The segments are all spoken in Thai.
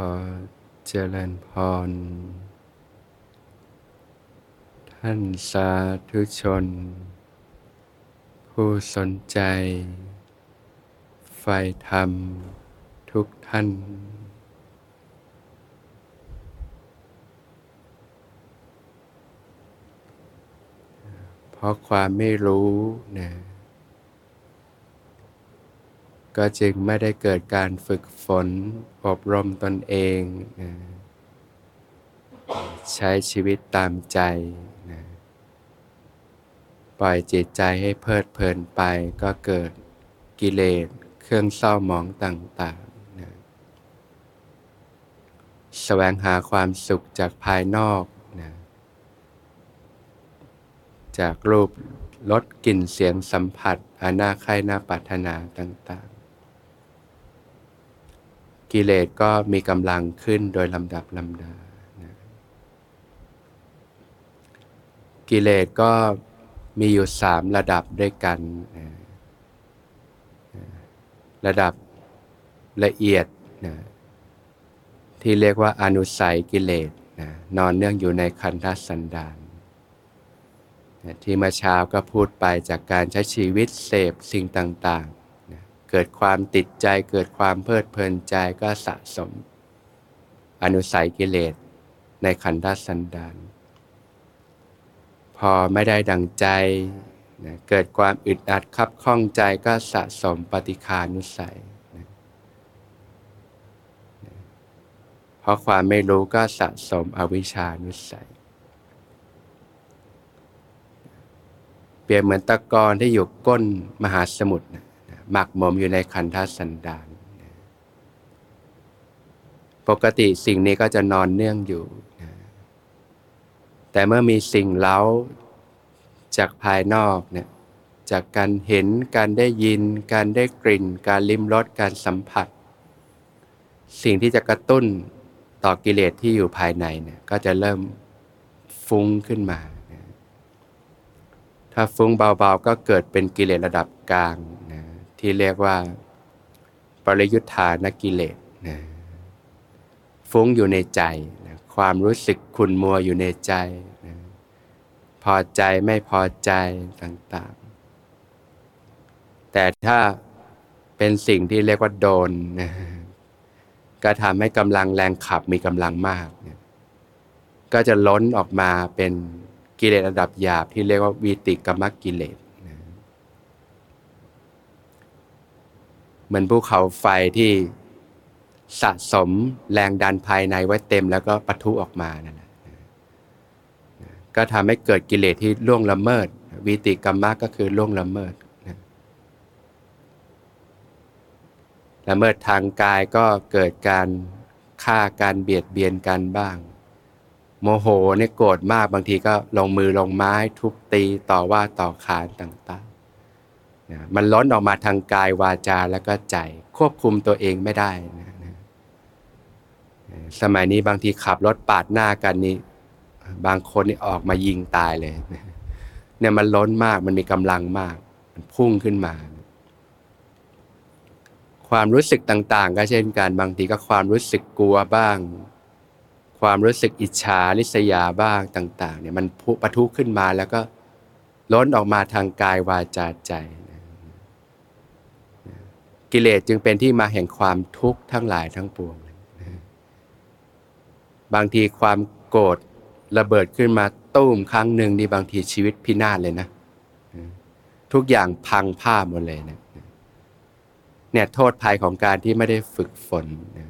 ขอเจริญพร ท่านสาธุชน ผู้สนใจใฝ่ธรรมทุกท่าน เพราะความไม่รู้นะ ก็จึงไม่ได้เกิดการฝึกฝนอบรมตนเองนะใช้ชีวิตตามใจนะปล่อยจิตใจให้เพลิดเพลินไปก็เกิดกิเลสเครื่องเศร้าหมองต่างๆนะแสวงหาความสุขจากภายนอกนะจากรูปรสกลิ่นเสียงสัมผัสอานาใครนาปรารถนาต่างๆ กิเลสก็มีกำลังขึ้นโดยลำดับลำดานะกิเลสก็มีอยู่สามระดับด้วยกันนะระดับละเอียดนะที่เรียกว่าอนุสัยกิเลสนะนอนเนื่องอยู่ในคันธสันดานนะที่เมื่อเช้าก็พูดไปจากการใช้ชีวิตเสพสิ่งต่าง กิดความติดใจเกิดความเพลิดเพลินใจก็สะสม อนุสัยกิเลสในคันธสันดานพอไม่ได้ดังใจนะเกิดความอึดอัดคับข้องใจก็สะสมปฏิคานุสัยนะเพราะความไม่รู้ก็สะสมอวิชานุสัย เปรียบเหมือนตะกอนที่อยู่ก้นมหาสมุทรนะ หมักหมมอยู่ในคันธสันดานปกติสิ่งนี้ก็จะนอนเนื่องอยู่ แต่เมื่อมีสิ่งเล้าจากภายนอกเนี่ย จากการเห็น การได้ยิน การได้กลิ่น การลิ้มรส การสัมผัส สิ่งที่จะกระตุ้นต่อกิเลสที่อยู่ภายในเนี่ย ก็จะเริ่มฟุ้งขึ้นมา ถ้าฟุ้งเบาๆ ก็เกิดเป็นกิเลสระดับกลาง ที่เรียกว่า ปริยุทธานกิเลสนะฟุ้งอยู่ในใจนะความรู้สึกขุนมัวอยู่ในใจนะพอใจไม่พอใจต่างๆ แต่ถ้าเป็นสิ่งที่เรียกว่าโดนนะก็ทำให้กำลังแรงขับมีกำลังมากนี่ยก็จะล้นออกมาเป็นกิเลสระดับหยาบที่เรียกว่าวีติกรรมกิเลสนะ เหมือนภูเขาไฟที่สะสมแรงดันภายในไว้เต็มแล้วก็ปะทุออกมานั่นแหละก็ทำให้เกิดกิเลสที่ล่วงละเมิดวีติกรรมะก็คือล่วงละเมิดนะละเมิดทางกายก็เกิดการฆ่าการเบียดเบียนกันบ้าง โมโหเนี่ยโกรธมากบางทีก็ลงมือลงไม้ทุบตีต่อว่าต่อขานต่างๆ นะมันล้นออกมาทางกายวาจาแล้วก็ใจ ควบคุมตัวเองไม่ได้นะนะสมัยนี้บางทีขับรถปาดหน้ากันนี่บางคนนี่ออกมายิงตายเลยเนี่ยมันล้นมากมันมีกำลังมาก มันพุ่งขึ้นมา ความรู้สึกต่างๆ ก็เช่นกันบางทีก็ความรู้สึกกลัวบ้าง ความรู้สึกอิจฉาริษยาบ้างต่าง ๆ เนี่ยมันปะทุขึ้นมาแล้วก็ล้นออกมาทางกายวาจาใจ กิเลสจึงเป็นที่มาแห่งความทุกข์ทั้งหลายทั้งปวง บางทีความโกรธระเบิดขึ้นมาตุ้มครั้งหนึ่งนี่บางทีชีวิตพินาศเลยนะ ทุกอย่างพังผ้าหมดเลยนะเนี่ยโทษภัยของการที่ไม่ได้ฝึกฝนนะ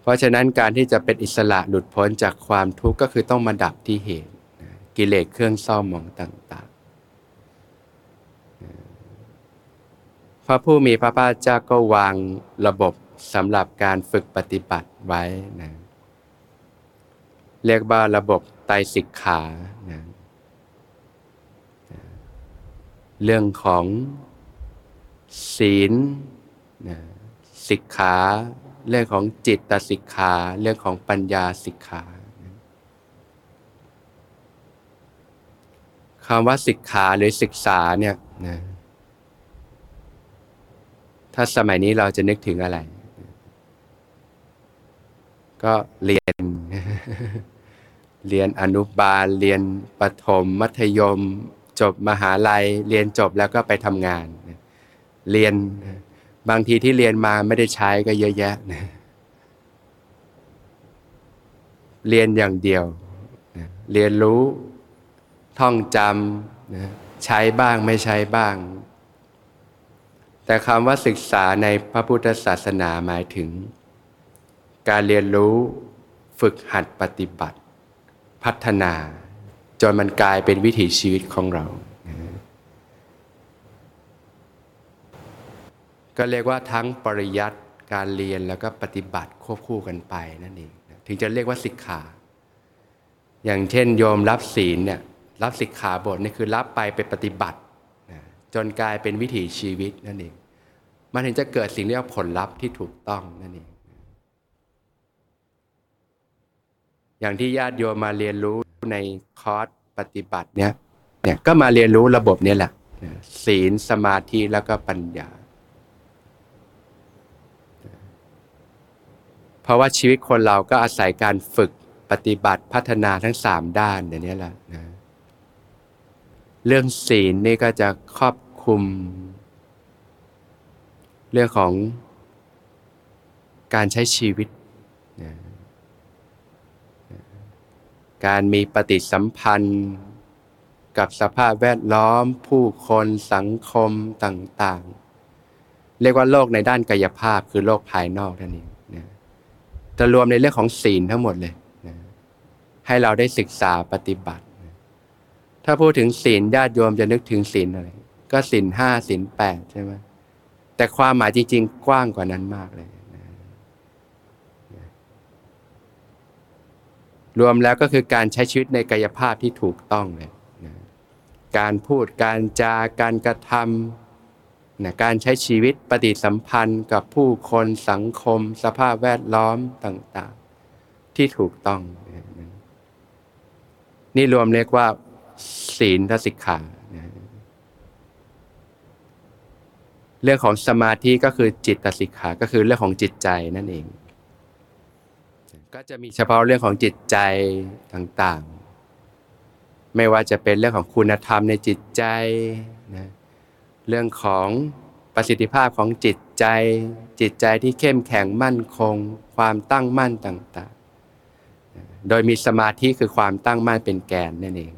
เพราะฉะนั้นการที่จะเป็นอิสระหลุดพ้นจากความทุกข์ก็คือต้องมาดับที่เหตุนะกิเลสเครื่องเศร้าหมองต่างๆ พระผู้มีพระภาคเจ้าก็วางระบบสำหรับการฝึกปฏิบัติไว้นะเรียกว่าระบบไตสิกขานะเรื่องของศีลนะสิกขา เรื่องของจิตตสิกขา เรื่องของปัญญาสิกขาคำว่าสิกขาหรือศึกษาเนี่ยนะ ถ้าสมัยนี้เราจะนึกถึงอะไร ก็เรียน เรียนอนุบาล เรียนประถม มัธยม จบมหาลัย เรียนจบแล้วก็ไปทำงาน เรียนบางทีที่เรียนมาไม่ได้ใช้ก็เยอะแยะนะเรียนอย่างเดียวนะเรียนรู้ท่องจำนะใช้บ้างไม่ใช้บ้าง แต่คำว่าศึกษาในพระพุทธศาสนาหมายถึง การเรียนรู้ฝึกหัดปฏิบัติ พัฒนา จนมันกลายเป็นวิถีชีวิตของเรา ก็เรียกว่าทั้งปริยัติการเรียนแล้วก็ปฏิบัติควบคู่กันไปนั่นเองถึงจะเรียกว่าสิกขาอย่างเช่นโยมรับศีลเนี่ยรับสิกขาบทนี่คือรับไปไปปฏิบัติ จนกลายเป็นวิถีชีวิตนั่นเอง มันถึงจะเกิดสิ่งเรียกผลลัพธ์ที่ถูกต้องนั่นเอง อย่างที่ญาติโยมมาเรียนรู้ในคอร์สปฏิบัติเนี่ยเนี่ยก็มาเรียนรู้ระบบนี้แหละศีลสมาธิแล้วก็ปัญญา เพราะว่าชีวิตคนเราก็อาศัยการฝึกปฏิบัติพัฒนาทั้งสามด้านอย่างนี้แหละนะ เรื่องศีลนี่ก็จะครอบคลุม เรื่องของการใช้ชีวิตนะการมีปฏิสัมพันธ์ กับสภาพแวดล้อม ผู้คนสังคมต่างๆ เรียกว่าโลกในด้านกายภาพคือโลกภายนอกนั่นเองจะรวมในเรื่องของศีลทั้งหมดเลยนะให้เราได้ศึกษาปฏิบัติ ถ้าพูดถึงศีลญาติโยมจะนึกถึงศีลอะไรก็ศีลห้าศีลแปดใช่ไหมแต่ความหมายจริง ๆ กว้างกว่านั้นมากเลยนะรวมแล้วก็คือการใช้ชีวิตในกายภาพที่ถูกต้องเลยนะการพูดการจาการกระทำนะการใช้ชีวิตปฏิสัมพันธ์กับผู้คนสังคม สภาพแวดล้อมต่าง ๆ ที่ถูกต้อง นี่รวมเรียกว่า ศีลทศิกขาเรื่องของสมาธิก็คือจิตตสิกขาก็คือเรื่องของจิตใจนั่นเอง ก็จะมีเฉพาะเรื่องของจิตใจต่างๆ ไม่ว่าจะเป็นเรื่องของคุณธรรมในจิตใจนะเรื่องของประสิทธิภาพของจิตใจ จิตใจที่เข้มแข็งมั่นคง ความตั้งมั่นต่างๆ โดยมีสมาธิคือความตั้งมั่นเป็นแกนนั่นเอง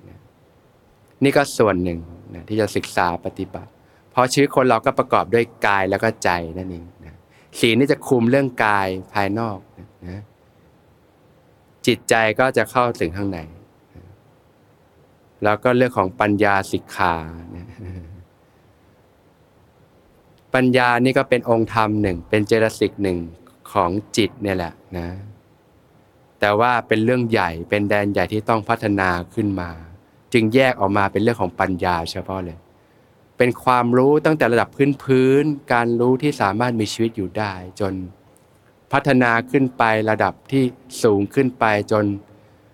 นี่ก็ส่วนหนึ่งนะที่จะศึกษาปฏิบัติ เพราะชีวิตคนเราก็ประกอบด้วยกายแล้วก็ใจนั่นเองนะศีลนี่จะคุมเรื่องกายภายนอกนะจิตใจก็จะเข้าถึงข้างในแล้วก็เรื่องของปัญญาสิกขานะปัญญานี่ก็เป็นองค์ธรรมหนึ่ง เป็นเจตสิกหนึ่งของจิตเนี่ยแหละนะ แต่ว่าเป็นเรื่องใหญ่เป็นแดนใหญ่ที่ต้องพัฒนาขึ้นมา จึงแยกออกมาเป็นเรื่องของปัญญาเฉพาะเลย เป็นความรู้ตั้งแต่ระดับพื้นพื้น การรู้ที่สามารถมีชีวิตอยู่ได้ จนพัฒนาขึ้นไประดับที่สูงขึ้นไปจน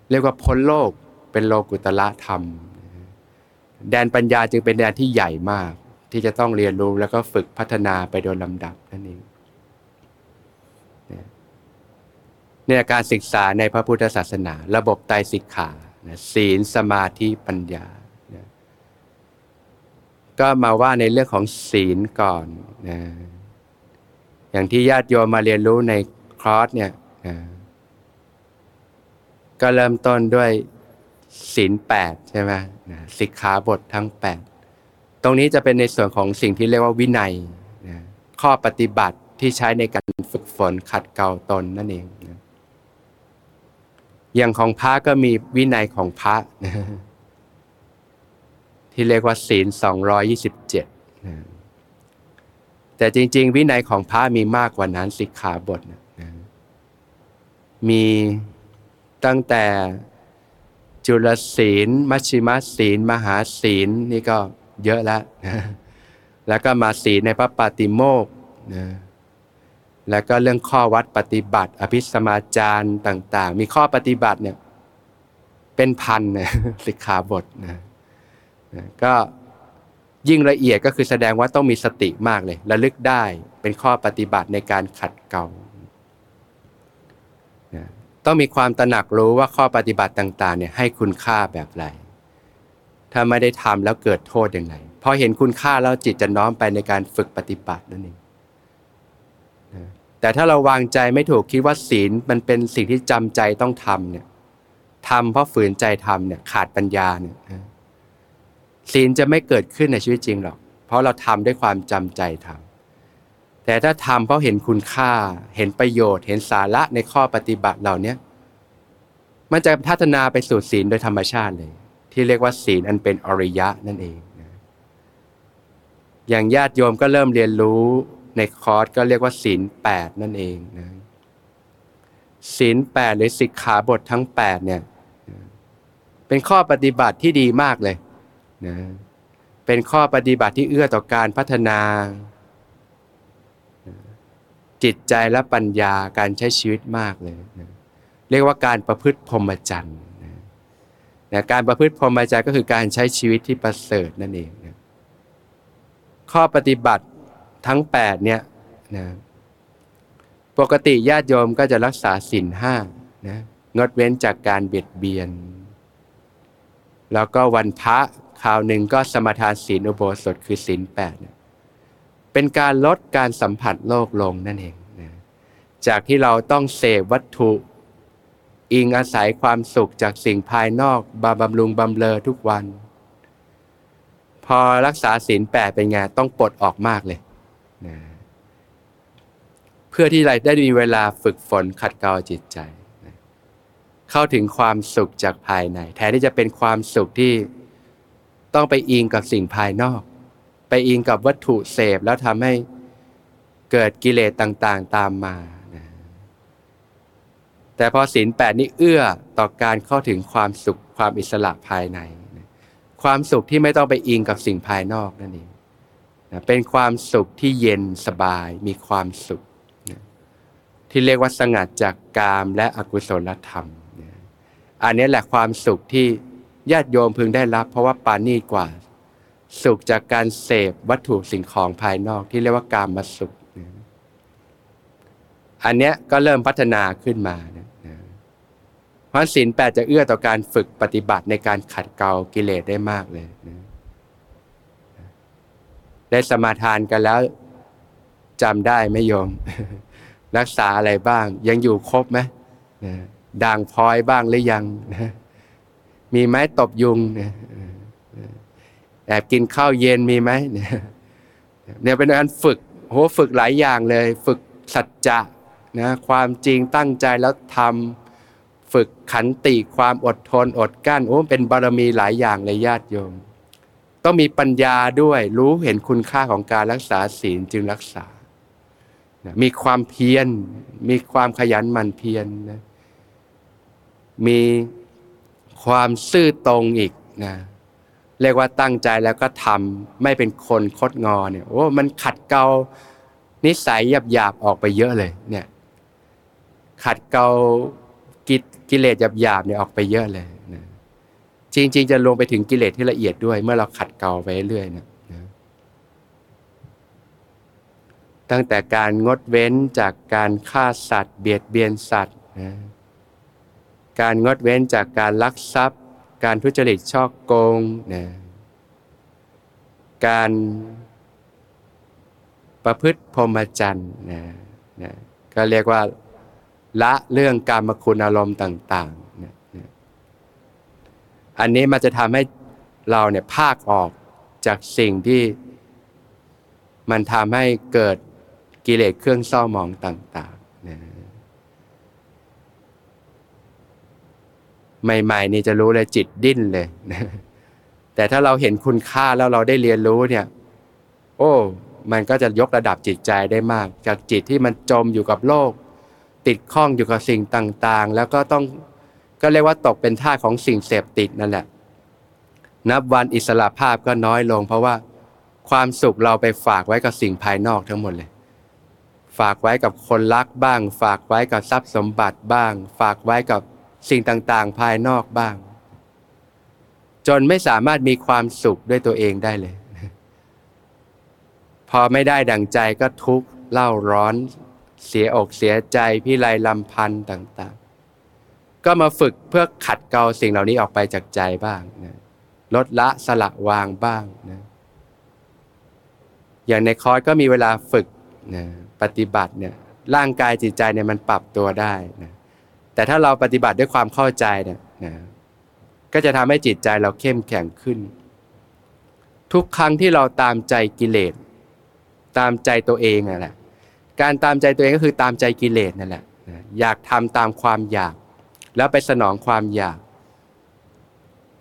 เรียกว่าพ้นโลกเป็นโลกุตละธรรม แดนปัญญาจึงเป็นแดนที่ใหญ่มาก ที่จะต้องเรียนรู้แล้วก็ฝึกพัฒนาไปโดยลำดับนั่นเองเนี่ยการศึกษาในพระพุทธศาสนา ระบบไตรสิกขา ศีลสมาธิปัญญาก็มาว่าในเรื่องของศีลก่อนนะอย่างที่ญาติโยมมาเรียนรู้ในคอร์สเนี่ยนะก็เริ่มต้นด้วยศีลแปดใช่ไหมนะสิกขาบททั้งแปดตรงนี้จะเป็นในส่วนของสิ่งที่เรียกว่าวินัยนะข้อปฏิบัติที่ใช้ในการฝึกฝนขัดเกลาตนนั่นเอง อย่างของพระก็มีวินัยของพระนะที่เรียกว่าศีลสองรอยี่สิบเจ็ดแต่จริง ๆ วินัยของพระมีมากกว่านั้นสิกขาบทนะมีตั้งแต่จุลศีล มัชชิมศีล มหาศีล นี่ก็เยอะแล้ว แล้วก็มาศีลในพระปาติโมกนะ แล้วก็เรื่องข้อวัดปฏิบัติ อภิสมาจารต่างๆ มีข้อปฏิบัติเนี่ยเป็นพันนะสิกขาบทนะก็ยิ่งละเอียดก็คือแสดงว่าต้องมีสติมากเลยระลึกได้เป็นข้อปฏิบัติในการขัดเกลาต้องมีความตระหนักรู้ว่าข้อปฏิบัติต่างๆเนี่ยให้คุณค่าแบบไร ถ้าไม่ได้ทำแล้วเกิดโทษอย่างไรพอเห็นคุณค่าแล้วจิตจะน้อมไปในการฝึกปฏิบัตินั่นเอง แต่ถ้าเราวางใจไม่ถูกคิดว่าศีลมันเป็นสิ่งที่จำใจต้องทำเนี่ยทำเพราะฝืนใจทำเนี่ยขาดปัญญาเนี่ยศีลจะไม่เกิดขึ้นในชีวิตจริงหรอก เพราะเราทำด้วยความจำใจทำแต่ถ้าทำเพราะเห็นคุณค่า เห็นประโยชน์ เห็นสาระในข้อปฏิบัติเหล่านี้มันจะพัฒนาไปสู่ศีลโดยธรรมชาติเลย ที่เรียกว่าศีลอันเป็นอริยะนั่นเองนะอย่างญาติโยมก็เริ่มเรียนรู้ ในคอร์สก็เรียกว่าศีลแปดนั่นเองนะศีลแปดหรือสิกขาบททั้งแปดเนี่ยเป็นข้อปฏิบัติที่ดีมากเลยนะเป็นข้อปฏิบัติที่เอื้อต่อการพัฒนา จิตใจและปัญญาการใช้ชีวิตมากเลยนะเรียกว่าการประพฤติพรหมจรรย์นะการประพฤติพรหมจรรย์ก็คือการใช้ชีวิตที่ประเสริฐนั่นเองนะข้อปฏิบัติ ทั้ง 8 เนี่ยนะปกติญาติโยมก็จะรักษาศีลห้านะงดเว้นจากการเบียดเบียน แล้วก็วันพระคราวหนึ่งก็สมทานศีลอุโบสถคือศีลแปดเป็นการลดการสัมผัสโลกลงนั่นเองนะจากที่เราต้องเสพวัตถุ อิงอาศัยความสุขจากสิ่งภายนอกบาบำรุงบำเลอทุกวัน พอรักษาศีลแปดเป็นไงต้องปลดออกมากเลย นะเพื่อที่เราได้มีเวลาฝึกฝนขัดเกลาจิตใจนะเข้าถึงความสุขจากภายใน แทนที่จะเป็นความสุขที่ต้องไปอิงกับสิ่งภายนอก ไปอิงกับวัตถุเสพแล้วทำให้เกิดกิเลสต่างๆ ตามมานะแต่พอศีลแปดนี่เอื้อต่อการเข้าถึงความสุขความอิสระภายใน ความสุขที่ไม่ต้องไปอิงกับสิ่งภายนอกนั่นเอง นะเป็นความสุขที่เย็นสบายมีความสุขนะที่เรียกว่าสงัดจากกามและอกุศลธรรมนะอันนี้แหละความสุขที่ญาติโยมพึงได้รับ เพราะว่าปานีกว่า สุขจากการเสพวัตถุสิ่งของภายนอกที่เรียกว่าการมาสุขนะอันเนี้ยก็เริ่มพัฒนาขึ้นมานะเพราะศีลแปดจะเอื้อต่อการฝึกปฏิบัติในการขัดเกลากิเลสได้มากเลยนะ ได้สมาทานกันแล้วจำได้ไหมโยม รักษาอะไรบ้าง ยังอยู่ครบไหมด่างพลอยบ้างหรือยัง มีไหมตบยุงแอบกินข้าวเย็นมีไหมเนี่ยเป็นการฝึกโหฝึกหลายอย่างเลย ฝึกสัจจะนะความจริงตั้งใจแล้วทำฝึกขันติความอดทนอดกั้นโอ้เป็นบารมีหลายอย่างเลยญาติโยม ต้องมีปัญญาด้วยรู้เห็นคุณค่าของการรักษาศีลจึงรักษา มีความเพียร มีความขยันหมั่นเพียรนะมีความซื่อตรงอีกนะเรียกว่าตั้งใจแล้วก็ทำไม่เป็นคนคดงอเนี่ยโอ้มันขัดเกลานิสัยหยาบๆออกไปเยอะเลยเนี่ยขัดเกลากิเลสหยาบๆเนี่ยออกไปเยอะเลย จริงๆ จะลงไปถึงกิเลสที่ละเอียดด้วย เมื่อเราขัดเกลาไปเรื่อยๆนะตั้งแต่การงดเว้นจากการฆ่าสัตว์ เบียดเบียนสัตว์นะการงดเว้นจากการลักทรัพย์ การทุจริตช่อโกงนะการประพฤติพรหมจรรย์นะนะก็เรียกว่าละเรื่องการมคุณอารมณ์ต่างๆ อันนี้มันจะทำให้เราเนี่ยภาคออกจากสิ่งที่ มันทำให้เกิดกิเลสเครื่องเศร้ามองต่างๆนะใหม่ ๆ นี่จะรู้เลยจิตดิ้นเลยนะแต่ถ้าเราเห็นคุณค่าแล้วเราได้เรียนรู้เนี่ย โอ้ มันก็จะยกระดับจิตใจได้มาก จากจิตที่มันจมอยู่กับโลก ติดข้องอยู่กับสิ่งต่างๆ แล้วก็ต้อง ก็เรียกว่าตกเป็นท่าของสิ่งเสพติดนั่นแหละ นับวันอิสระภาพก็น้อยลง เพราะว่าความสุขเราไปฝากไว้กับสิ่งภายนอกทั้งหมดเลย ฝากไว้กับคนรักบ้าง ฝากไว้กับทรัพย์สมบัติบ้าง ฝากไว้กับสิ่งต่างๆ ภายนอกบ้าง จนไม่สามารถมีความสุขด้วยตัวเองได้เลย พอไม่ได้ดังใจก็ทุกข์เล่าร้อน เสียอกเสียใจพิไรลำพันธ์ต่าง ๆ ก็มาฝึกเพื่อขัดเกลาสิ่งเหล่านี้ออกไปจากใจบ้างนะลดละสละวางบ้างนะอย่างในคอร์สก็มีเวลาฝึกนะปฏิบัติเนี่ยร่างกายจิตใจเนี่ยมันปรับตัวได้นะแต่ถ้าเราปฏิบัติด้วยความเข้าใจเนี่ยนะก็จะทำให้จิตใจเราเข้มแข็งขึ้น ทุกครั้งที่เราตามใจกิเลสตามใจตัวเองนั่นแหละการตามใจตัวเองก็คือตามใจกิเลสนั่นแหละนะอยากทำตามความอยาก แล้วไปสนองความอยาก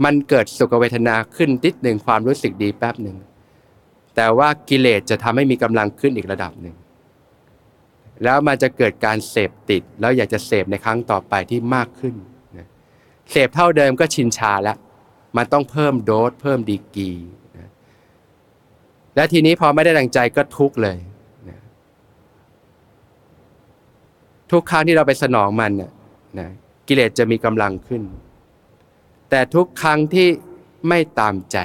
มันเกิดสุขเวทนาขึ้นติดหนึ่งความรู้สึกดีแป๊บหนึ่ง แต่ว่ากิเลสจะทำให้มีกำลังขึ้นอีกระดับหนึ่ง แล้วมันจะเกิดการเสพติด แล้วอยากจะเสพในครั้งต่อไปที่มากขึ้น เสพเท่าเดิมก็ชินชาแล้ว มันต้องเพิ่มโดสเพิ่มดีกี และทีนี้พอไม่ได้ดังใจก็ทุกข์เลยทุกครั้งที่เราไปสนองมันนะนะ กิเลสจะมีกำลังขึ้น แต่ทุกครั้งที่ไม่ตามใจ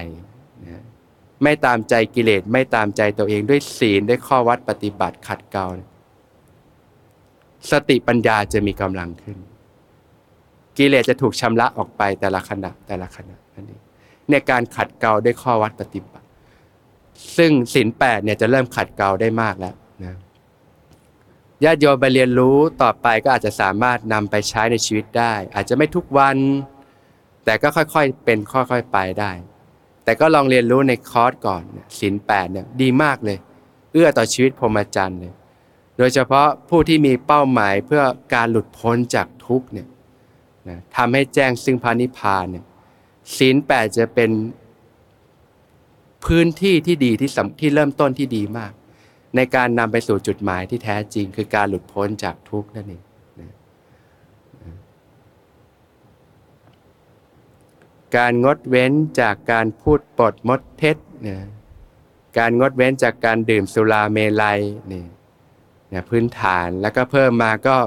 นะไม่ตามใจกิเลสไม่ตามใจตัวเองด้วยศีลด้วยข้อวัดปฏิบัติขัดเกลานสติปัญญาจะมีกำลังขึ้น กิเลสจะถูกชำระออกไปแต่ละขณะแต่ละขณะนั่นเองในการขัดเกลาด้วยข้อวัดปฏิบัติ ซึ่งศีลแปดเนี่ยจะเริ่มขัดเกลาได้มากแล้วนะ ญาติโยมไปเรียนรู้ต่อไปก็อาจจะสามารถนำไปใช้ในชีวิตได้ อาจจะไม่ทุกวัน แต่ก็ค่อยๆเป็นค่อยๆไปได้ แต่ก็ลองเรียนรู้ในคอร์สก่อนศีลแปดเนี่ยดีมากเลย เอื้อต่อชีวิตพรหมจรรย์เลย โดยเฉพาะผู้ที่มีเป้าหมายเพื่อการหลุดพ้นจากทุกเนี่ยนะทำให้แจ้งซึ่งพานิพานเนี่ยศีลแปดจะเป็นพื้นที่ที่ดีที่ที่เริ่มต้นที่ดีมาก ในการนำไปสู่จุดหมายที่แท้จริง คือการหลุดพ้นจากทุกข์นั่นเองนะการงดเว้นจากการพูดปดมดเท็จนะการงดเว้นจากการดื่มสุราเมลัยนี่นะพื้นฐานแล้วก็เพิ่มมาก็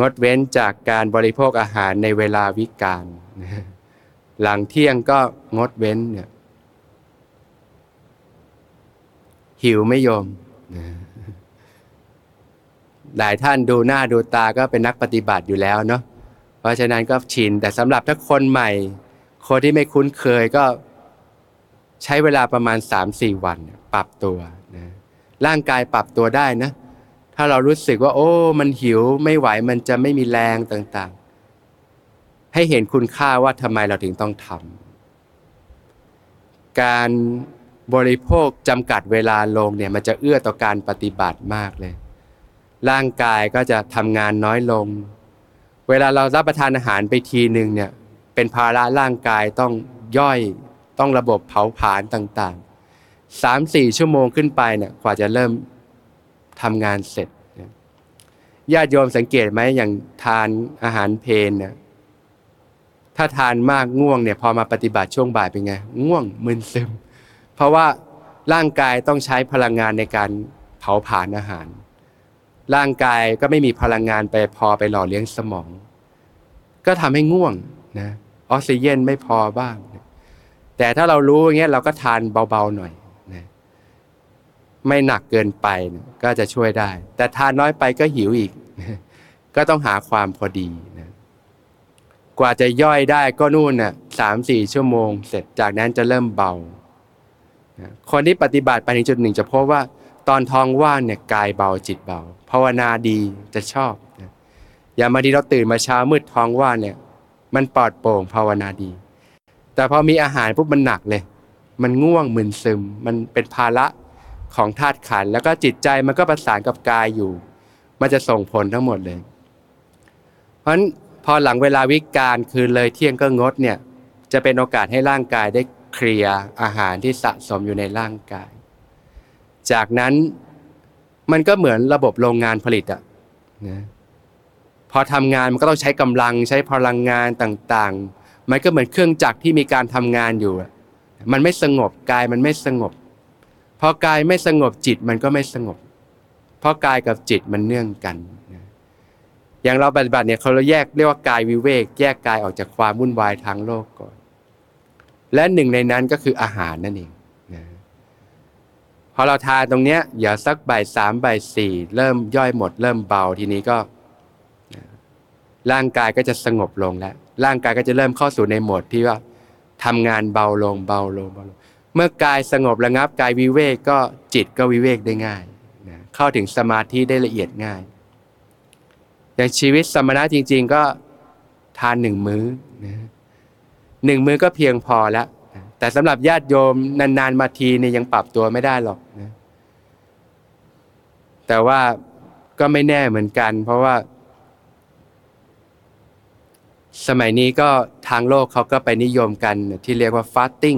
งดเว้นจากการบริโภคอาหารในเวลาวิกาลหลังเที่ยงก็งดเว้นเนี่ย หิวไม่ยอมหลายท่านดูหน้าดูตาก็เป็นนักปฏิบัติอยู่แล้วเนาะเพราะฉะนั้นก็ชินแต่สำหรับถ้าคนใหม่ คนที่ไม่คุ้นเคยก็ใช้เวลาประมาณสามสี่วัน ปรับตัวนะร่างกายปรับตัวได้นะ ถ้าเรารู้สึกว่า โอ้ มันหิวไม่ไหวมันจะไม่มีแรงต่างๆ ให้เห็นคุณค่าว่าทำไมเราถึงต้องทำการ บริโภคจำกัดเวลาลงเนี่ยมันจะเอื้อต่อการปฏิบัติมากเลย ร่างกายก็จะทำงานน้อยลง เวลาเรารับประทานอาหารไปทีหนึ่งเนี่ยเป็นภาระร่างกายต้องย่อยต้องระบบเผาผลาญต่างๆสามสี่ชั่วโมงขึ้นไปเนี่ยกว่าจะเริ่มทำงานเสร็จญาติโยมสังเกตไหมอย่างทานอาหารเพนเนี่ยถ้าทานมากง่วงเนี่ยพอมาปฏิบัติช่วงบ่ายเป็นไง ง่วงมึนซึม เพราะว่าร่างกายต้องใช้พลังงานในการเผาผลาญอาหาร ร่างกายก็ไม่มีพลังงานไปพอไปหล่อเลี้ยงสมอง ก็ทำให้ง่วงนะออกซิเจนไม่พอบ้าง แต่ถ้าเรารู้อย่างเงี้ยเราก็ทานเบาๆหน่อยนะไม่หนักเกินไปก็จะช่วยได้ แต่ทานน้อยไปก็หิวอีกก็ต้องหาความพอดีนะกว่าจะย่อยได้ก็นู่นน่ะสามสี่ชั่วโมง เสร็จจากนั้นจะเริ่มเบา คนที่ปฏิบัติไปถึงจุดหนึ่งจะพบว่าตอนท้องว่างเนี่ยกายเบาจิตเบาภาวนาดีจะชอบอย่างบางทีเราตื่นมาเช้ามืดท้องว่างเนี่ย มันปลอดโปร่งภาวนาดี แต่พอมีอาหารปุ๊บมันหนักเลย มันง่วงมึนซึม มันเป็นภาระของธาตุขันแล้วก็จิตใจมันก็ประสานกับกายอยู่ มันจะส่งผลทั้งหมดเลย เพราะฉะนั้นพอหลังเวลาวิกาลคือเลยเที่ยงก็งดเนี่ยจะเป็นโอกาสให้ร่างกายได้ เคลียร์อาหารที่สะสมอยู่ในร่างกาย จากนั้นมันก็เหมือนระบบโรงงานผลิตอะนะพอทำงานมันก็ต้องใช้กำลังใช้พลังงานต่างๆ มันก็เหมือนเครื่องจักรที่มีการทำงานอยู่ มันไม่สงบกายมันไม่สงบ พอกายไม่สงบจิตมันก็ไม่สงบ เพราะกายกับจิตมันเนื่องกันนะอย่างเราปฏิบัติเนี่ยเขาเราแยกเรียกว่ากายวิเวก แยกกายออกจากความวุ่นวายทางโลกก่อน และหนึ่งในนั้นก็คืออาหารนั่นเองนะพอเราทานตรงเนี้ยอย่าสักบ่ายสามบ่ายสี่เริ่มย่อยหมด เริ่มเบาทีนี้ก็ ร่างกายก็จะสงบลงแล้ว ร่างกายก็จะเริ่มเข้าสู่ในโหมดที่ว่าทำงานเบาลงเบาลงเบาลง เมื่อกายสงบระงับ กายวิเวกก็จิตก็วิเวกได้ง่ายนะเข้าถึงสมาธิได้ละเอียดง่าย อย่างชีวิตสมณะจริง ๆ ก็ทานหนึ่งมื้อนะ หนึ่งมื้อก็เพียงพอแล้วแต่สำหรับญาติโยมนานๆมาทีเนี่ยยังปรับตัวไม่ได้หรอกนะแต่ว่าก็ไม่แน่เหมือนกัน เพราะว่า สมัยนี้ก็ทางโลกเขาก็ไปนิยมกัน ที่เรียกว่า fasting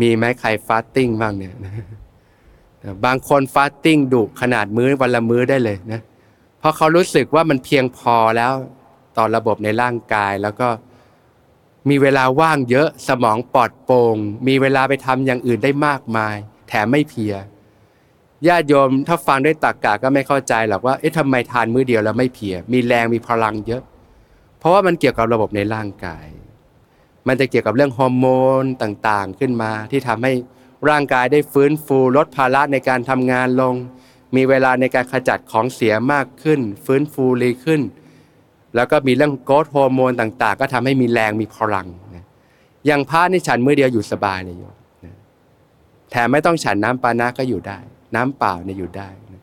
มีไหมใคร fasting บ้างเนี่ยบางคน fasting ดุขนาดมื้อวันละมื้อได้เลยนะเพราะเขารู้สึกว่ามันเพียงพอแล้วต่อระบบในร่างกายแล้วก็ มีเวลาว่างเยอะสมองปลอดโปร่งมีเวลาไปทำอย่างอื่นได้มากมาย แถมไม่เพียญาติโยมถ้าฟังด้วยตรกกะก็ไม่เข้าใจหรอกว่าเอ๊ะทำไมทานมื้อเดียวแล้วไม่เพีย มีแรงมีพลังเยอะ เพราะว่ามันเกี่ยวกับระบบในร่างกาย มันจะเกี่ยวกับเรื่องฮอร์โมนต่างๆ ขึ้นมาที่ทำให้ร่างกายได้ฟื้นฟูลดภาระในการทำงานลง มีเวลาในการขจัดของเสียมากขึ้น ฟื้นฟูรีขึ้น แล้วก็มีเรื่องโกรทฮอร์โมนต่างๆ ก็ทำให้มีแรงมีพลังนะอย่างพระนี่ฉันมือเดียวอยู่สบายเลยโยมนะแถมไม่ต้องฉันน้ำปานะก็อยู่ได้ น้ำเปล่าเนี่ยอยู่ได้นะ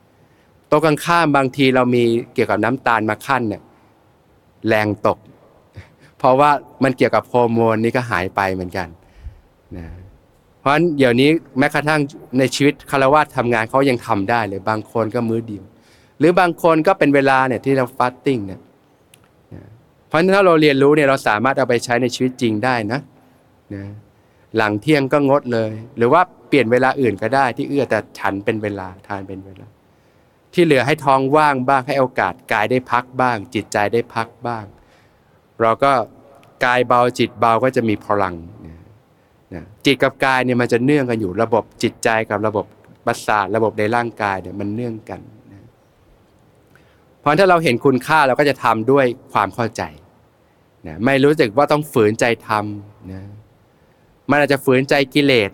ตัวกันข้ามบางทีเรามีเกี่ยวกับน้ำตาลมาขั้นเนี่ยแรงตก เพราะว่ามันเกี่ยวกับฮอร์โมนนี่ก็หายไปเหมือนกันนะเพราะฉะนั้นเดี๋ยวนี้แม้กระทั่งในชีวิตคารวะทำงานเขายังทำได้เลยบางคนก็มื้อเดียว หรือบางคนก็เป็นเวลาเนี่ยที่เราฟาสติ้งเนี่ย เพราะถ้าเราเรียนรู้เนี่ยเราสามารถเอาไปใช้ในชีวิตจริงได้นะนะหลังเที่ยงก็งดเลย หรือว่าเปลี่ยนเวลาอื่นก็ได้ที่เอื้อแต่ฉันเป็นเวลาทานเป็นเวลา ที่เหลือให้ท้องว่างบ้างให้โอกาสกายได้พักบ้าง จิตใจได้พักบ้าง เราก็กายเบาจิตเบาก็จะมีพลังนะจิตกับกายเนี่ยมันจะเนื่องกันอยู่ระบบจิตใจกับระบบประสาทระบบในร่างกายเนี่ยมันเนื่องกันเพราะถ้าเราเห็นคุณค่าเราก็จะทำด้วยความเข้าใจ นะไม่รู้สึกว่าต้องฝืนใจทำนะมันอาจจะฝืนใจกิเลส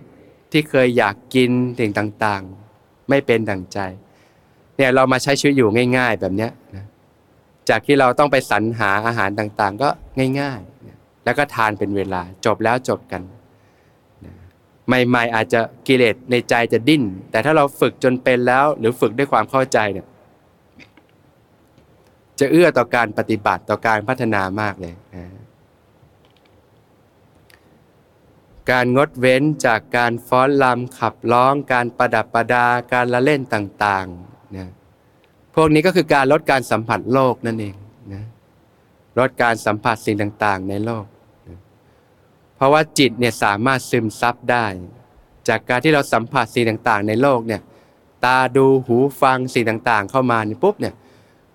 ที่เคยอยากกินสิ่งต่างๆ ไม่เป็นดังใจเนี่ยเรามาใช้ชีวิตอยู่ง่าย ๆ แบบเนี้ยนะจากที่เราต้องไปสรรหาอาหารต่างๆ ก็ง่ายๆนะแล้วก็ทานเป็นเวลาจบแล้วจบกันนะใหม่ๆอาจจะกิเลสในใจจะดิ้น แต่ถ้าเราฝึกจนเป็นแล้ว หรือฝึกด้วยความเข้าใจเนี่ย จะเอื้อต่อการปฏิบัติต่อการพัฒนามากเลยการงดเว้นจากการฟ้อนลำขับร้อง การประดับประดาการละเล่นต่างๆนะพวกนี้ก็คือการลดการสัมผัสโลกนั่นเองนะลดการสัมผัสสิ่งต่างๆ ในโลกนะเพราะว่าจิตเนี่ยสามารถซึมซับได้ จากการที่เราสัมผัสสิ่งต่างๆ ในโลกเนี่ยตาดูหูฟังสิ่งต่างๆ เข้ามาปุ๊บเนี่ย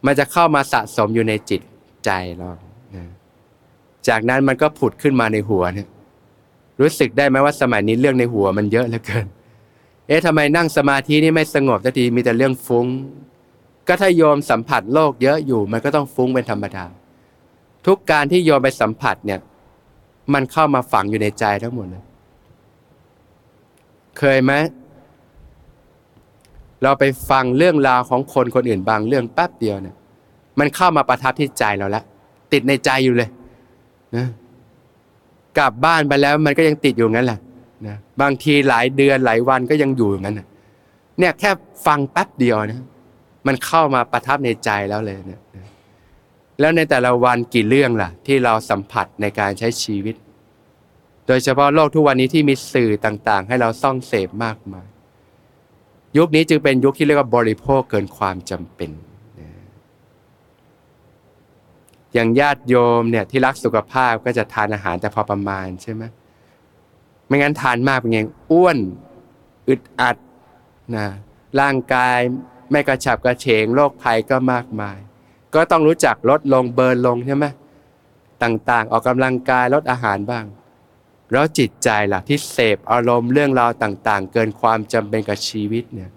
มันจะเข้ามาสะสมอยู่ในจิตใจเรานะจากนั้นมันก็ผุดขึ้นมาในหัวเนี่ย รู้สึกได้ไหมว่าสมัยนี้เรื่องในหัวมันเยอะเหลือเกิน เอ๊ะทำไมนั่งสมาธินี่ไม่สงบสักทีมีแต่เรื่องฟุง้ง ก็ถ้าโยมสัมผัสโลกเยอะอยู่มันก็ต้องฟุ้งเป็นธรรมดา ทุกการที่โยมไปสัมผัสเนี่ย มันเข้ามาฝังอยู่ในใจทั้งหมดเลย เคยไหม เราไปฟังเรื่องราวของคนคนอื่นบางเรื่องแป๊บเดียวเนี่ย มันเข้ามาประทับที่ใจเราแล้วติดในใจอยู่เลยนะกลับบ้านไปแล้วมันก็ยังติดอยู่งั้นแหละนะบางทีหลายเดือนหลายวันก็ยังอยู่อย่างนั้นเนี่ยแค่ฟังแป๊บเดียวนะมันเข้ามาประทับในใจแล้วเลยเนี่ยแล้วในแต่ละวันกี่เรื่องล่ะ ที่เราสัมผัสในการใช้ชีวิต โดยเฉพาะโลกทุกวันนี้ที่มีสื่อต่างๆ ให้เราซ่องเสพมากมาย ยุคนี้จึงเป็นยุคที่เรียกว่าบริโภคเกินความจำเป็น อย่างญาติโยมเนี่ยที่รักสุขภาพก็จะทานอาหารแต่พอประมาณใช่ไหมไม่งั้นทานมากเป็นไงอ้วนอึดอัดนะร่างกายไม่กระฉับกระเฉงโรคภัยก็มากมาย ก็ต้องรู้จักลดลงเบิร์นลงใช่ไหมต่างๆ ออกกำลังกายลดอาหารบ้าง แล้วจิตใจล่ะที่เสพอารมณ์เรื่องราวต่าง ๆ เกินความจำเป็นกับชีวิตเนี่ย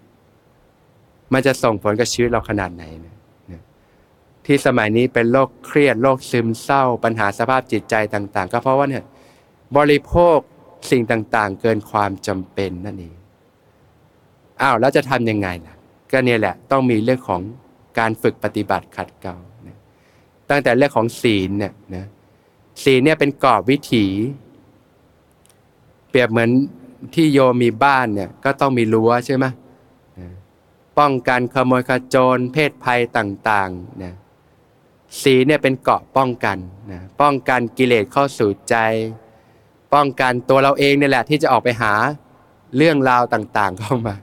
มันจะส่งผลกับชีวิตเราขนาดไหนเนี่ยที่สมัยนี้เป็นโรคเครียดโรคซึมเศร้า ปัญหาสภาพจิตใจต่าง ๆ ก็เพราะว่าเนี่ยบริโภคสิ่งต่าง ๆ เกินความจำเป็นนั่นเองอ้าวแล้วจะทำยังไงล่ะ ก็เนี่ยแหละต้องมีเรื่องของการฝึกปฏิบัติขัดเกลานตั้งแต่เรื่องของศีลเนี่ยนะศีลเนี่ยเป็นกรอบวิถี เปรียบเหมือนที่โยมมีบ้านเนี่ยก็ต้องมีรั้วใช่ไหมป้องกันขโมยขโจรเพศภัยต่างๆนะศีลเนี่ยเป็นเกาะป้องกันนะป้องกันกิเลสเข้าสู่ใจ ป้องกันตัวเราเองเนี่ยแหละที่จะออกไปหาเรื่องราวต่างๆเข้ามา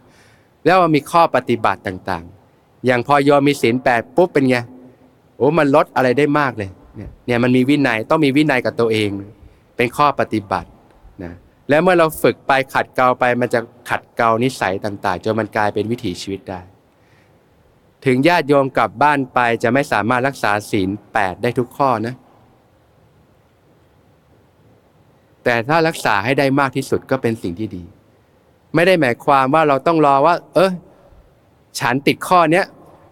แล้วมันมีข้อปฏิบัติต่างๆ อย่างพอโยมมีศีลแปดปุ๊บเป็นไงโอ้มันลดอะไรได้มากเลยเนี่ยเนี่ยมันมีวินัยต้องมีวินัยกับตัวเอง เป็นข้อปฏิบัตินะ แล้วเมื่อเราฝึกไปขัดเกลาไป มันจะขัดเกลานิสัยต่างๆจนมันกลายเป็นวิถีชีวิตได้ ถึงญาติโยมกลับบ้านไปจะไม่สามารถรักษาศีลแปดได้ทุกข้อนะ แต่ถ้ารักษาให้ได้มากที่สุดก็เป็นสิ่งที่ดี ไม่ได้หมายความว่าเราต้องรอว่า เออฉันติดข้อเนี้ย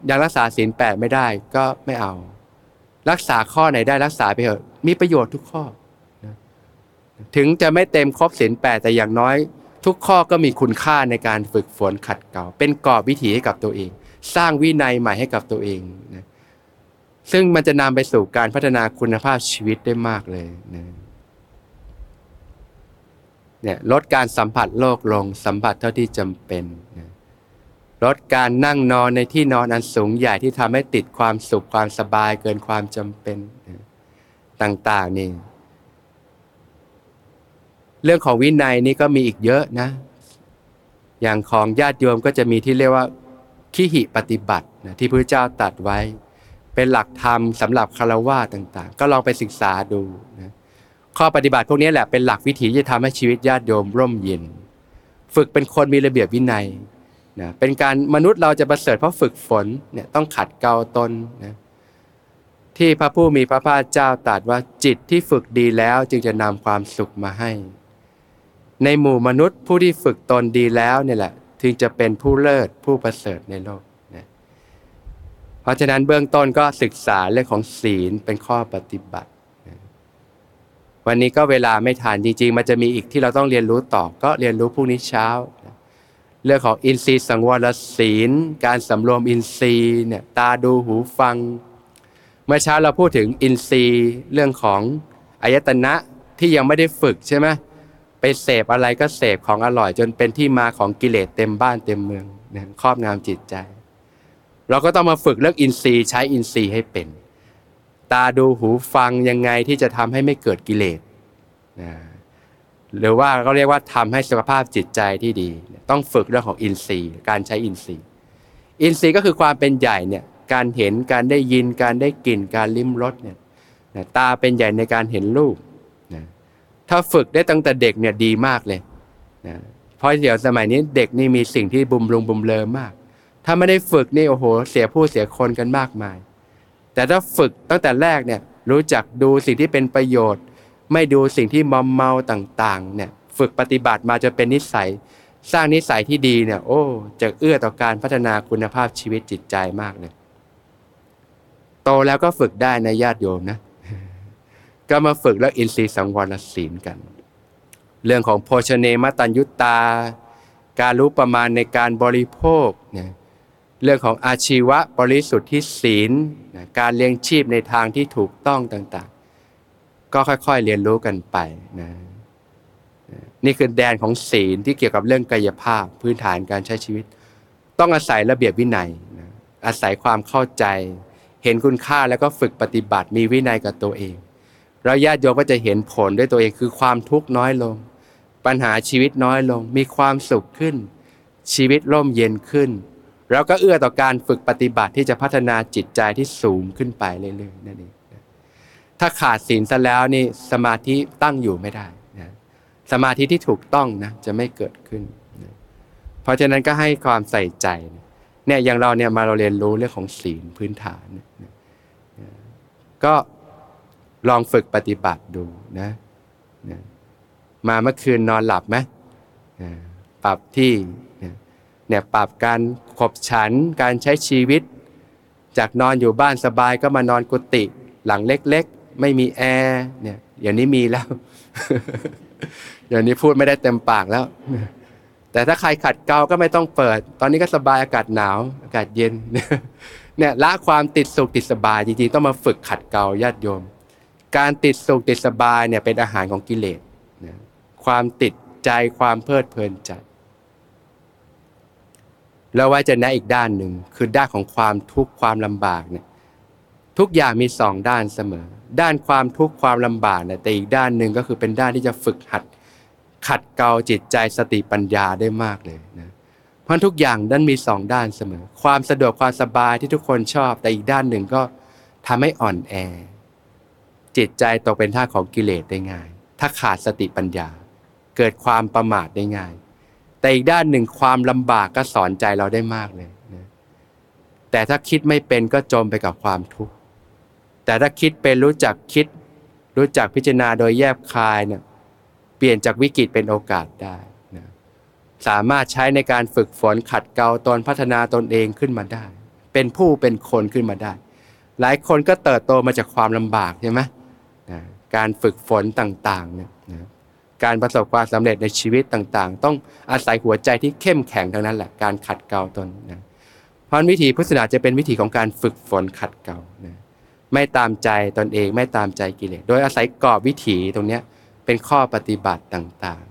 ยังรักษาศีลแปดไม่ได้ก็ไม่เอา รักษาข้อไหนได้รักษาไปเถอะมีประโยชน์ทุกข้อ ถึงจะไม่เต็มครบศีลแปดแต่อย่างน้อย ทุกข้อก็มีคุณค่าในการฝึกฝนขัดเกลาเป็นกรอบวิถีให้กับตัวเอง สร้างวินัยใหม่ให้กับตัวเองนะซึ่งมันจะนำไปสู่การพัฒนาคุณภาพชีวิตได้มากเลยนะเนี่ยลดการสัมผัสโลกลงสัมผัสเท่าที่จำเป็นนะลดการนั่งนอนในที่นอนอันสูงใหญ่ที่ทำให้ติดความสุขความสบายเกินความจำเป็นนะต่าง ๆ นี่ เรื่องของวินัยนี่ก็มีอีกเยอะนะ อย่างของญาติโยมก็จะมีที่เรียกว่าขีหิปฏิบัตินะที่พระเจ้าตรัสไว้ เป็นหลักธรรมสำหรับคารวะต่างๆ ก็ลองไปศึกษาดูนะข้อปฏิบัติพวกนี้แหละเป็นหลักวิถีที่จะทำให้ชีวิตญาติโยมร่มเย็น ฝึกเป็นคนมีระเบียบวินัยนะเป็นการมนุษย์เราจะประเสริฐเพราะฝึกฝนเนี่ยต้องขัดเกลาตนนะที่พระผู้มีพระภาคเจ้าตรัสว่าจิตที่ฝึกดีแล้วจึงจะนำความสุขมาให้ ในหมู่มนุษย์ผู้ที่ฝึกตนดีแล้วเนี่ยแหละ ถึงจะเป็นผู้เลิศผู้ประเสริฐในโลกนะเพราะฉะนั้นเบื้องต้นก็ศึกษาเรื่องของศีลเป็นข้อปฏิบัตินะวันนี้ก็เวลาไม่ทานจริง ๆ มันจะมีอีกที่เราต้องเรียนรู้ต่อก็เรียนรู้พรุ่งนี้เช้านะเรื่องของอินทรีย์สังวรศีล การสำรวมอินทรีย์เนี่ยตาดูหูฟัง เมื่อเช้าเราพูดถึงอินทรีย์เรื่องของอายตนะที่ยังไม่ได้ฝึกใช่ไหม ไปเสพอะไรก็เสพของอร่อย จนเป็นที่มาของกิเลสเต็มบ้านเต็มเมืองนะครอบงำจิตใจ เราก็ต้องมาฝึกเรื่องอินทรีย์ใช้อินทรีย์ให้เป็น ตาดูหูฟังยังไงที่จะทำให้ไม่เกิดกิเลสนะหรือว่าเขาเรียกว่าทำให้สุขภาพจิตใจที่ดี ต้องฝึกเรื่องของอินทรีย์ การใช้อินทรีย์ อินทรีย์ก็คือความเป็นใหญ่เนี่ยการเห็นการได้ยินการได้กลิ่นการลิ้มรสเนี่ยตาเป็นใหญ่ในการเห็นรูป ถ้าฝึกได้ตั้งแต่เด็กเนี่ยดีมากเลยนะเพราะเดี๋ยวสมัยนี้เด็กนี่มีสิ่งที่บุมรุงบุมเลอมาก ถ้าไม่ได้ฝึกนี่โอ้โห เสียผู้เสียคนกันมากมาย แต่ถ้าฝึกตั้งแต่แรกเนี่ยรู้จักดูสิ่งที่เป็นประโยชน์ ไม่ดูสิ่งที่มอมเมาต่างๆเนี่ยฝึกปฏิบัติมาจะเป็นนิสัย สร้างนิสัยที่ดีเนี่ยโอ้จะเอื้อต่อการพัฒนาคุณภาพชีวิตจิตใจมากเลย โตแล้วก็ฝึกได้นะญาติโยมนะ ก็มาฝึกแล้วอินทรีย์สังวรศีลกัน เรื่องของโภชเนมตัญยุตตาการรู้ประมาณในการบริโภคเนี่ยเรื่องของอาชีวะบริสุทธิศีลนะการเลี้ยงชีพในทางที่ถูกต้องต่างๆ ก็ค่อยๆเรียนรู้กันไปนะนี่คือแดนของศีลที่เกี่ยวกับเรื่องกายภาพพื้นฐานการใช้ชีวิต ต้องอาศัยระเบียบวินัยนะอาศัยความเข้าใจ เห็นคุณค่าแล้วก็ฝึกปฏิบัติมีวินัยกับตัวเอง แล้วญาติโยมก็จะเห็นผลด้วยตัวเองคือความทุกข์น้อยลง ปัญหาชีวิตน้อยลง มีความสุขขึ้น ชีวิตร่มเย็นขึ้น แล้วก็เอื้อต่อการฝึกปฏิบัติที่จะพัฒนาจิตใจที่สูงขึ้นไปเรื่อยๆนั่นเองถ้าขาดศีลซะแล้วนี่สมาธิตั้งอยู่ไม่ได้นะสมาธิที่ถูกต้องนะจะไม่เกิดขึ้นนะเพราะฉะนั้นก็ให้ความใส่ใจเนี่ยอย่างเราเนี่ยมาเราเรียนรู้เรื่องของศีลพื้นฐานนะก็ ลองฝึกปฏิบัติดูนะนะมาเมื่อคืนนอนหลับไหมนะปรับที่เนี่ยปรับการขบฉันการใช้ชีวิต จากนอนอยู่บ้านสบายก็มานอนกุฏิหลังเล็กๆ ไม่มีแอร์เนี่ยอย่างนี้มีแล้วอย่างนี้พูดไม่ได้เต็มปากแล้ว แต่แต่ถ้าใครขัดเกลาก็ไม่ต้องเปิด ตอนนี้ก็สบายอากาศหนาว อากาศเย็นเนี่ยละความติดสุขติดสบายจริงๆต้องมาฝึกขัดเกลาญาติโยม การติดสุขติดสบายเนี่ยเป็นอาหารของกิเลสนะความติดใจความเพลิดเพลินใจแล้วว่าจะแนะอีกด้านหนึ่งคือด้านของความทุกข์ความลำบากเนี่ยทุกอย่างมีสองด้านเสมอ ด้านความทุกข์ความลำบากเนี่ยแต่อีกด้านหนึ่งก็คือเป็นด้านที่จะฝึกหัด ขัดเกลาจิตใจสติปัญญาได้มากเลยนะเพราะทุกอย่างด้านมีสองด้านเสมอ ความสะดวกความสบายที่ทุกคนชอบ แต่อีกด้านหนึ่งก็ทำให้อ่อนแอ จิตใจตกเป็นท่าของกิเลสได้ง่าย ถ้าขาดสติปัญญา เกิดความประมาทได้ง่าย แต่อีกด้านหนึ่งความลำบากก็สอนใจเราได้มากเลยนะแต่ถ้าคิดไม่เป็นก็จมไปกับความทุกข์แต่ถ้าคิดเป็นรู้จักคิด รู้จักพิจารณาโดยแยบคายเนี่ยเปลี่ยนจากวิกฤตเป็นโอกาสได้นะสามารถใช้ในการฝึกฝนขัดเกลาตนพัฒนาตนเองขึ้นมาได้ เป็นผู้เป็นคนขึ้นมาได้ หลายคนก็เติบโตมาจากความลำบากใช่ไหม นะการฝึกฝนต่างๆเนี่ยนะการประสบความสำเร็จในชีวิตต่างๆ ต้องอาศัยหัวใจที่เข้มแข็งทั้งนั้นแหละการขัดเกลาตนนะเพราะวิธีพุทธศาสนาจะเป็นวิธีของการฝึกฝนขัดเกลานะไม่ตามใจตนเองไม่ตามใจกิเลสโดยอาศัยกรอบวิถีตรงนี้เป็นข้อปฏิบัติต่าง